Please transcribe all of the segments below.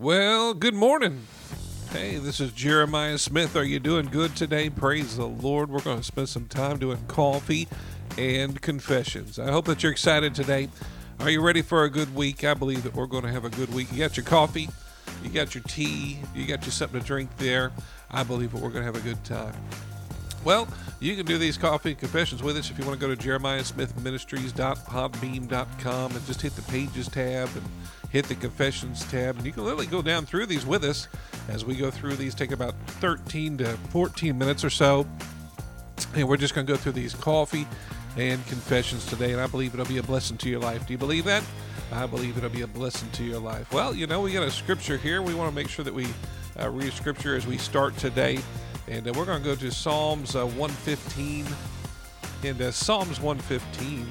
Well, good morning. Hey, this is Jeremiah Smith. Are you doing good today? Praise the Lord. We're going to spend some time doing coffee and confessions. I hope that you're excited today. Are you ready for a good week? I believe that we're going to have a good week. You got your coffee, you got your tea, you got your something to drink there. I believe that we're going to have a good time. Well, you can do these coffee confessions with us if you want to go to jeremiahsmithministries.podbean.com and just hit the pages tab and hit the confessions tab. And you can literally go down through these with us as we go through these. Take about 13 to 14 minutes or so. And we're just going to go through these coffee and confessions today. And I believe it'll be a blessing to your life. Do you believe that? I believe it'll be a blessing to your life. Well, you know, we got a scripture here. We want to make sure that we uh, read scripture as we start today. And uh, we're going to go to Psalms uh, 115. And uh, Psalms 115,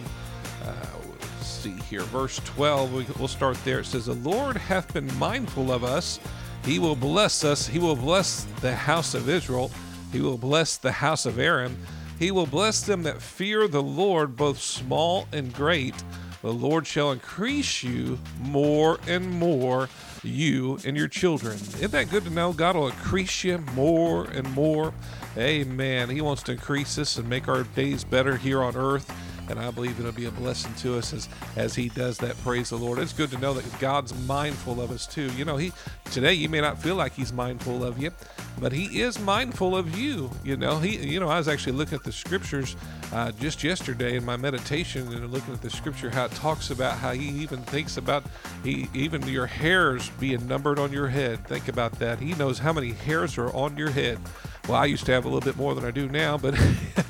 uh, let's see here, verse 12, we, we'll start there. It says, The Lord hath been mindful of us. He will bless us. He will bless the house of Israel. He will bless the house of Aaron. He will bless them that fear the Lord, both small and great. The Lord shall increase you more and more you and your children. Isn't that good to know? God will increase you more and more. Amen. He wants to increase us and make our days better here on earth. And I believe it'll be a blessing to us as, as He does that. Praise the Lord. It's good to know that God's mindful of us too. You know, He today you may not feel like He's mindful of you, but He is mindful of you. You know, He. You know, I was actually looking at the scriptures uh, just yesterday in my meditation and looking at the scripture how it talks about how He even thinks about He even your hairs being numbered on your head. Think about that. He knows how many hairs are on your head. Well, I used to have a little bit more than I do now, but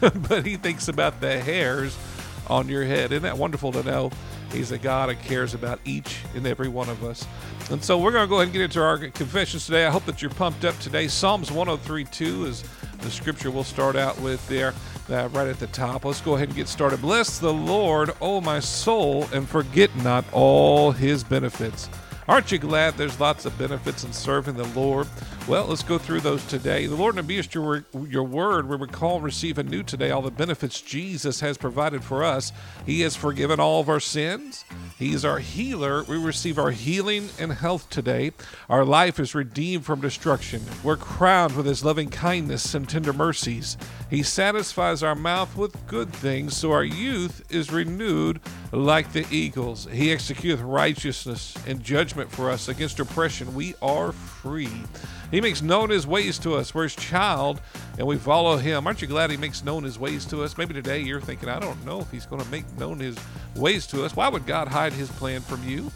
but He thinks about the hairs on your head. Isn't that wonderful to know? He's a God that cares about each and every one of us. And so we're going to go ahead and get into our confessions today. I hope that you're pumped up today. Psalms 103.2 is the scripture we'll start out with there uh, right at the top. Let's go ahead and get started. Bless the Lord, O my soul, and forget not all his benefits. Aren't you glad there's lots of benefits in serving the Lord? Well, let's go through those today. The Lord and your, your word. We recall receive anew today all the benefits Jesus has provided for us. He has forgiven all of our sins. He is our healer. We receive our healing and health today. Our life is redeemed from destruction. We're crowned with his loving kindness and tender mercies. He satisfies our mouth with good things, so our youth is renewed like the eagles. He executeth righteousness and judgment for us against oppression. We are free. He makes known his ways to us. We're his child, and we follow him. Aren't you glad he makes known his ways to us? Maybe today you're thinking, I don't know if he's going to make known his ways to us. Why would God hide his plan from you?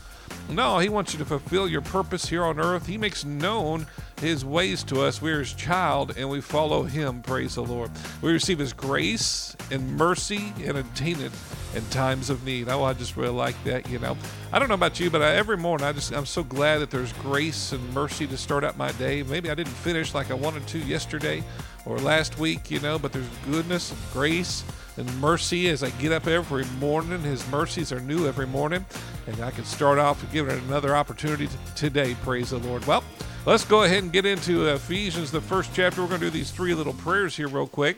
No, he wants you to fulfill your purpose here on earth. He makes known his ways to us. We're his child and we follow him. Praise the Lord. We receive his grace and mercy and attain it in times of need. Oh, I just really like that. You know, I don't know about you, but I, every morning I just I'm so glad that there's grace and mercy to start out my day. Maybe I didn't finish like I wanted to yesterday or last week, you know, but there's goodness and grace and mercy as I get up every morning. His mercies are new every morning, and I can start off give it another opportunity today. Praise the Lord. Well, let's go ahead and get into Ephesians, the first chapter. We're going to do these three little prayers here, real quick.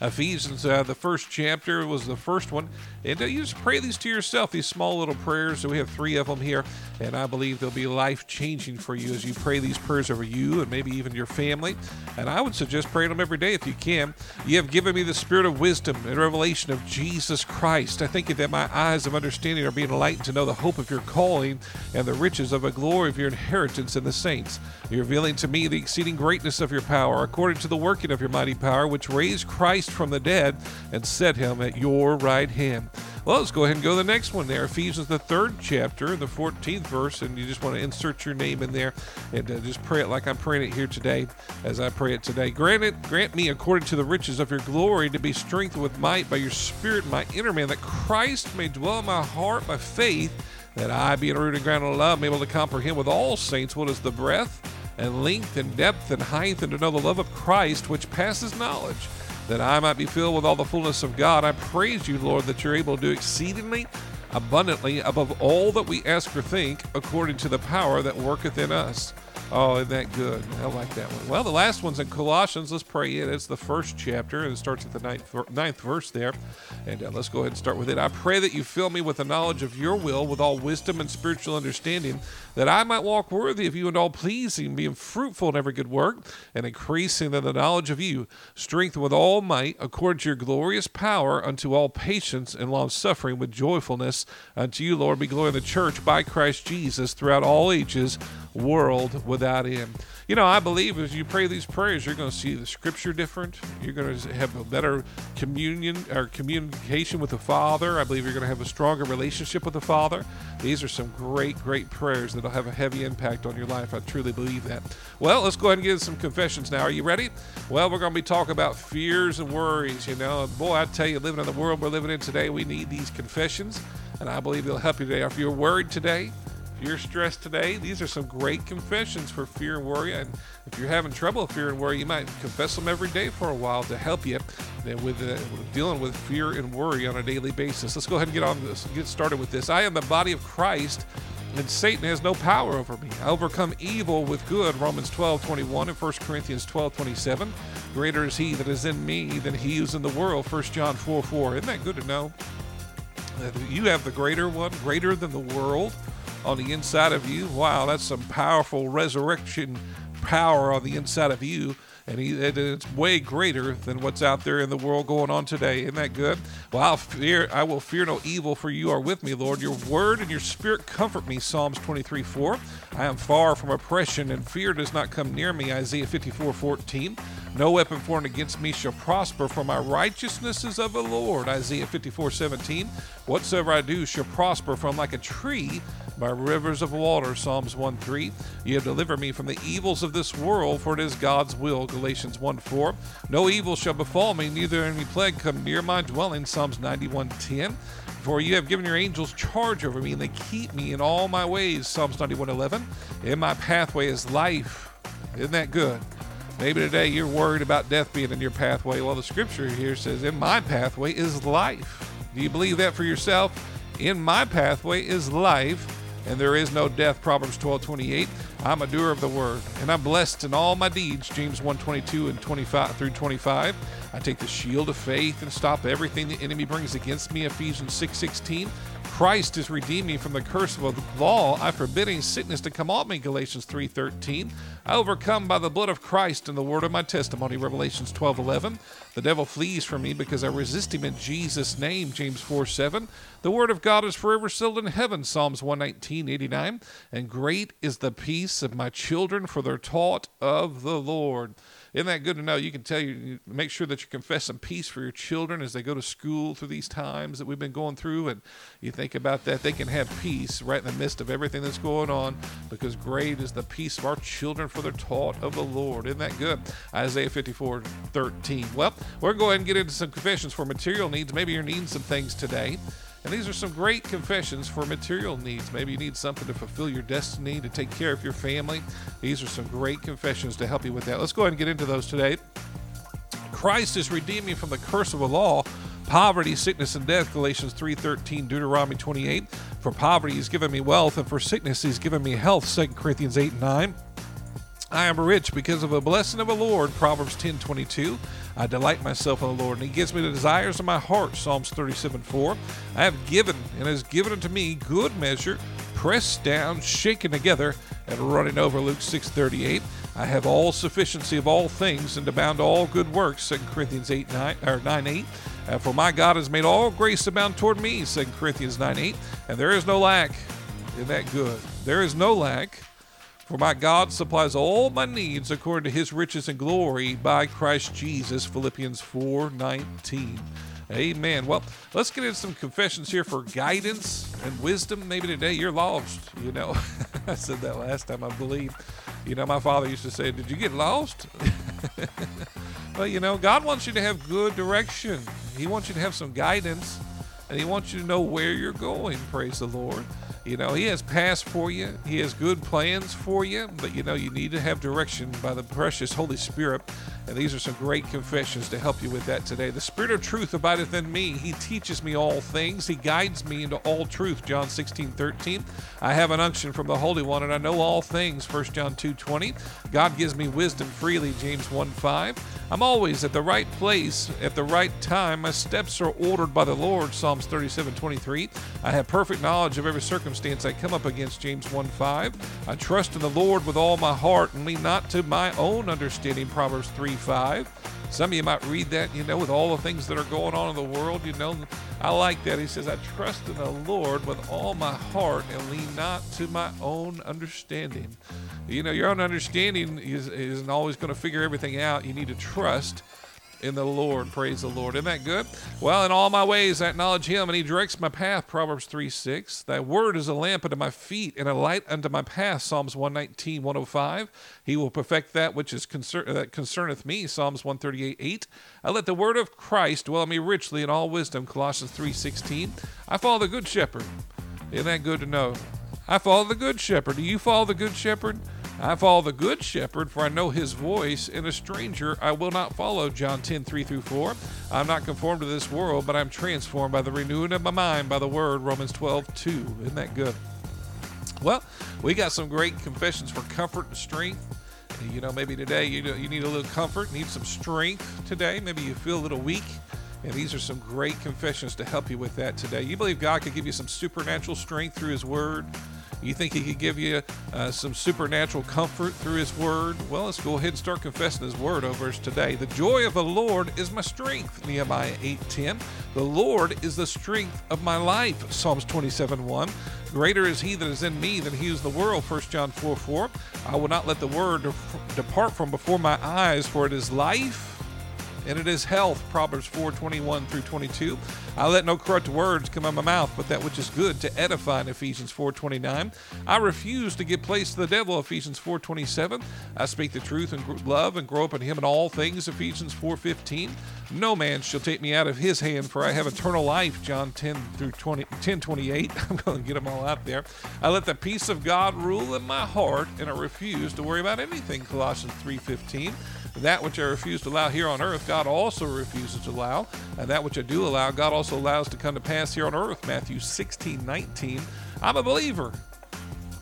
Ephesians, uh, the first chapter was the first one. And uh, you just pray these to yourself, these small little prayers. So we have three of them here. And I believe they'll be life changing for you as you pray these prayers over you and maybe even your family. And I would suggest praying them every day if you can. You have given me the spirit of wisdom and revelation of Jesus Christ. I think that my eyes of understanding are being enlightened to know the hope of your calling and the riches of the glory of your inheritance in the saints. You're revealing to me the exceeding greatness of your power, according to the working of your mighty power, which raised Christ from the dead and set him at your right hand. Well, let's go ahead and go to the next one there. Ephesians, the third chapter, the 14th verse, and you just want to insert your name in there and uh, just pray it like I'm praying it here today as I pray it today. Grant it, grant me according to the riches of your glory to be strengthened with might by your spirit my inner man, that Christ may dwell in my heart by faith, that I, being rooted and grounded in love, am able to comprehend with all saints what is the breadth and length and depth and height, and to know the love of Christ which passes knowledge that I might be filled with all the fullness of God. I praise you, Lord, that you're able to do exceedingly abundantly above all that we ask or think, according to the power that worketh in us. Oh, isn't that good? I like that one. Well, the last one's in Colossians. Let's pray it. It's the first chapter, and it starts at the ninth, ninth verse there. And uh, let's go ahead and start with it. I pray that you fill me with the knowledge of your will, with all wisdom and spiritual understanding, that I might walk worthy of you and all pleasing, being fruitful in every good work, and increasing in the knowledge of you, strength with all might, according to your glorious power, unto all patience and long suffering with joyfulness. Unto you, Lord, be glory in the church by Christ Jesus throughout all ages world Him. You know, I believe as you pray these prayers, you're going to see the Scripture different. You're going to have a better communion or communication with the Father. I believe you're going to have a stronger relationship with the Father. These are some great, great prayers that'll have a heavy impact on your life. I truly believe that. Well, let's go ahead and get some confessions now. Are you ready? Well, we're going to be talking about fears and worries. You know, boy, I tell you, living in the world we're living in today, we need these confessions, and I believe they'll help you today. If you're worried today, you're stressed today, these are some great confessions for fear and worry. And if you're having trouble with fear and worry, you might confess them every day for a while to help you with, uh, dealing with fear and worry on a daily basis. Let's go ahead and get on this. Get started with this. I am the body of Christ, and Satan has no power over me. I overcome evil with good. Romans 12, 21 and 1 Corinthians 12, 27. Greater is he that is in me than he who's in the world. 1 John 4, 4. Isn't that good to know? You have the greater one, greater than the world on the inside of you. Wow, that's some powerful resurrection power on the inside of you. And he, it's way greater than what's out there in the world going on today. Isn't that good? Well, I'll fear, I will fear no evil, for you are with me, Lord. Your word and your spirit comfort me. Psalms 23 4. I am far from oppression, and fear does not come near me. Isaiah 54 14. No weapon formed against me shall prosper, for my righteousness is of the Lord. Isaiah 54 17. Whatsoever I do shall prosper, from like a tree by rivers of water. Psalms 1 3. You have delivered me from the evils of this world, for it is God's will. Galatians 1 4. No evil shall befall me, neither any plague come near my dwelling. Psalms 91 10. For you have given your angels charge over me, and they keep me in all my ways. Psalms 91 11. In my pathway is life. Isn't that good? Maybe today you're worried about death being in your pathway. Well, the scripture here says, In my pathway is life. Do you believe that for yourself? In my pathway is life, and there is no death. Proverbs 12 28. I'm a doer of the word, and I'm blessed in all my deeds. James 1 22 and 25 through 25. I take the shield of faith and stop everything the enemy brings against me. Ephesians 6 16. Christ is redeemed me from the curse of the law. I forbidding sickness to come on me. Galatians 3:13. I overcome by the blood of Christ and the word of my testimony. Revelations 12:11. The devil flees from me because I resist him in Jesus' name. James 4:7. The word of God is forever sealed in heaven. Psalms 119:89. And great is the peace of my children, for they're taught of the Lord. Isn't that good to know? You can tell you, make sure that you confess some peace for your children as they go to school through these times that we've been going through. And you think about that, they can have peace right in the midst of everything that's going on because great is the peace of our children for they're taught of the Lord. Isn't that good? Isaiah 54 13. Well, we're going to get into some confessions for material needs. Maybe you're needing some things today. And these are some great confessions for material needs. Maybe you need something to fulfill your destiny, to take care of your family. These are some great confessions to help you with that. Let's go ahead and get into those today. Christ is redeeming from the curse of the law, poverty, sickness, and death. Galatians 3:13, Deuteronomy 28. For poverty he's given me wealth, and for sickness he's given me health. 2 Corinthians 8 and 9. I am rich because of a blessing of the Lord. Proverbs 10:22. I delight myself in the Lord, and He gives me the desires of my heart. Psalms 37 4. I have given, and has given unto me good measure, pressed down, shaken together, and running over. Luke 6 38. I have all sufficiency of all things, and abound all good works. 2 Corinthians 8 9 or 9 8. Uh, for my God has made all grace abound toward me. 2 Corinthians 9 8. And there is no lack. Isn't that good? There is no lack for my God supplies all my needs according to his riches and glory by Christ Jesus. Philippians 4 19. Amen. Well, let's get into some confessions here for guidance and wisdom. Maybe today you're lost. You know, I said that last time, I believe. You know, my father used to say, Did you get lost? well, you know, God wants you to have good direction, He wants you to have some guidance, and He wants you to know where you're going. Praise the Lord. You know, He has past for you, He has good plans for you, but you know, you need to have direction by the precious Holy Spirit. And these are some great confessions to help you with that today. The Spirit of truth abideth in me. He teaches me all things. He guides me into all truth. John 16, 13. I have an unction from the Holy One, and I know all things. 1 John 2, 20. God gives me wisdom freely. James 1, 5. I'm always at the right place at the right time. My steps are ordered by the Lord. Psalms 37, 23. I have perfect knowledge of every circumstance I come up against. James 1, 5. I trust in the Lord with all my heart and lean not to my own understanding. Proverbs 3, 5. Some of you might read that, you know, with all the things that are going on in the world, you know. I like that. He says, I trust in the Lord with all my heart and lean not to my own understanding. You know, your own understanding is, isn't always going to figure everything out. You need to trust in the Lord. Praise the Lord. Isn't that good? Well, in all my ways I acknowledge him, and he directs my path. Proverbs 3 6. Thy word is a lamp unto my feet and a light unto my path. Psalms 119, 105. He will perfect that which is concern, uh, that concerneth me. Psalms 138, 8. I let the word of Christ dwell in me richly in all wisdom. Colossians 3 16. I follow the good shepherd. Isn't that good to know? I follow the good shepherd. Do you follow the good shepherd? I follow the good shepherd, for I know his voice, and a stranger I will not follow. John 10, 3 through 4. I'm not conformed to this world, but I'm transformed by the renewing of my mind by the word. Romans 12, 2. Isn't that good? Well, we got some great confessions for comfort and strength. You know, maybe today you, you need a little comfort, need some strength today. Maybe you feel a little weak. And these are some great confessions to help you with that today. You believe God could give you some supernatural strength through His Word? You think He could give you uh, some supernatural comfort through His Word? Well, let's go ahead and start confessing His Word over us today. The joy of the Lord is my strength, Nehemiah 8:10. The Lord is the strength of my life, Psalms 27:1. Greater is He that is in me than He is the world, 1 John 4:4. I will not let the Word depart from before my eyes, for it is life and it is health. Proverbs 4 21 through 22. I let no corrupt words come out of my mouth, but that which is good to edify in Ephesians 4 29. I refuse to give place to the devil, Ephesians 4 27. I speak the truth and love and grow up in him in all things, Ephesians 4 15. No man shall take me out of his hand, for I have eternal life, John 10 through 20, 10 28. I'm going to get them all out there. I let the peace of God rule in my heart, and I refuse to worry about anything, Colossians 3 15. That which I refuse to allow here on earth, God also refuses to allow. And that which I do allow, God also allows to come to pass here on earth. Matthew 16, 19. I'm a believer.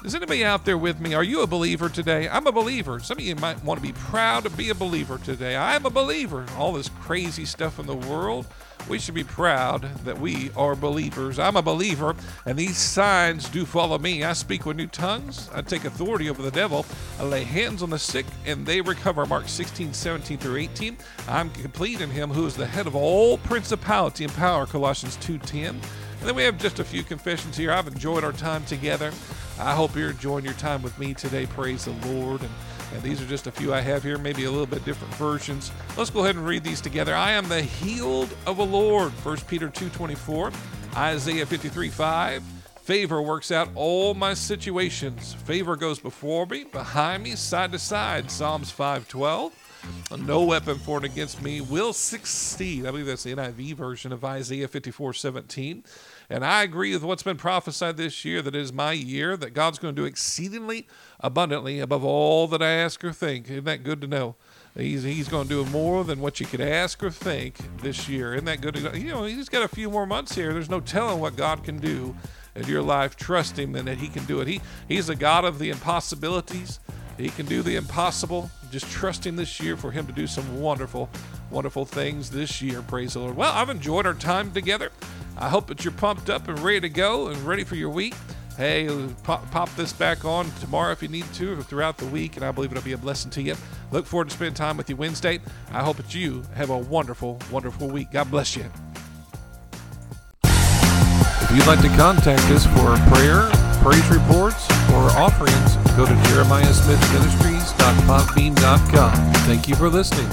Is anybody out there with me? Are you a believer today? I'm a believer. Some of you might want to be proud to be a believer today. I'm a believer. All this crazy stuff in the world we should be proud that we are believers. I'm a believer, and these signs do follow me. I speak with new tongues. I take authority over the devil. I lay hands on the sick, and they recover. Mark 16, 17 through 18. I'm complete in him who is the head of all principality and power. Colossians 2.10. And then we have just a few confessions here. I've enjoyed our time together. I hope you're enjoying your time with me today. Praise the Lord. And and these are just a few I have here, maybe a little bit different versions. Let's go ahead and read these together. I am the healed of the Lord. 1 Peter 2.24. Isaiah 53, 5. Favor works out all my situations. Favor goes before me, behind me, side to side. Psalms 5:12. No weapon formed against me will succeed. I believe that's the NIV version of Isaiah 54:17. And I agree with what's been prophesied this year that it is my year, that God's going to do exceedingly abundantly above all that I ask or think. Isn't that good to know? He's, he's going to do more than what you could ask or think this year. Isn't that good to know? You know, he's got a few more months here. There's no telling what God can do in your life. Trust him and that he can do it. He, he's a God of the impossibilities. He can do the impossible. Just trust him this year for him to do some wonderful, wonderful things this year. Praise the Lord. Well, I've enjoyed our time together. I hope that you're pumped up and ready to go and ready for your week. Hey, pop, pop this back on tomorrow if you need to, or throughout the week, and I believe it'll be a blessing to you. Look forward to spending time with you Wednesday. I hope that you have a wonderful, wonderful week. God bless you. If you'd like to contact us for prayer, praise reports, or offerings, go to jeremiahsmithministries.podbean.com. Thank you for listening.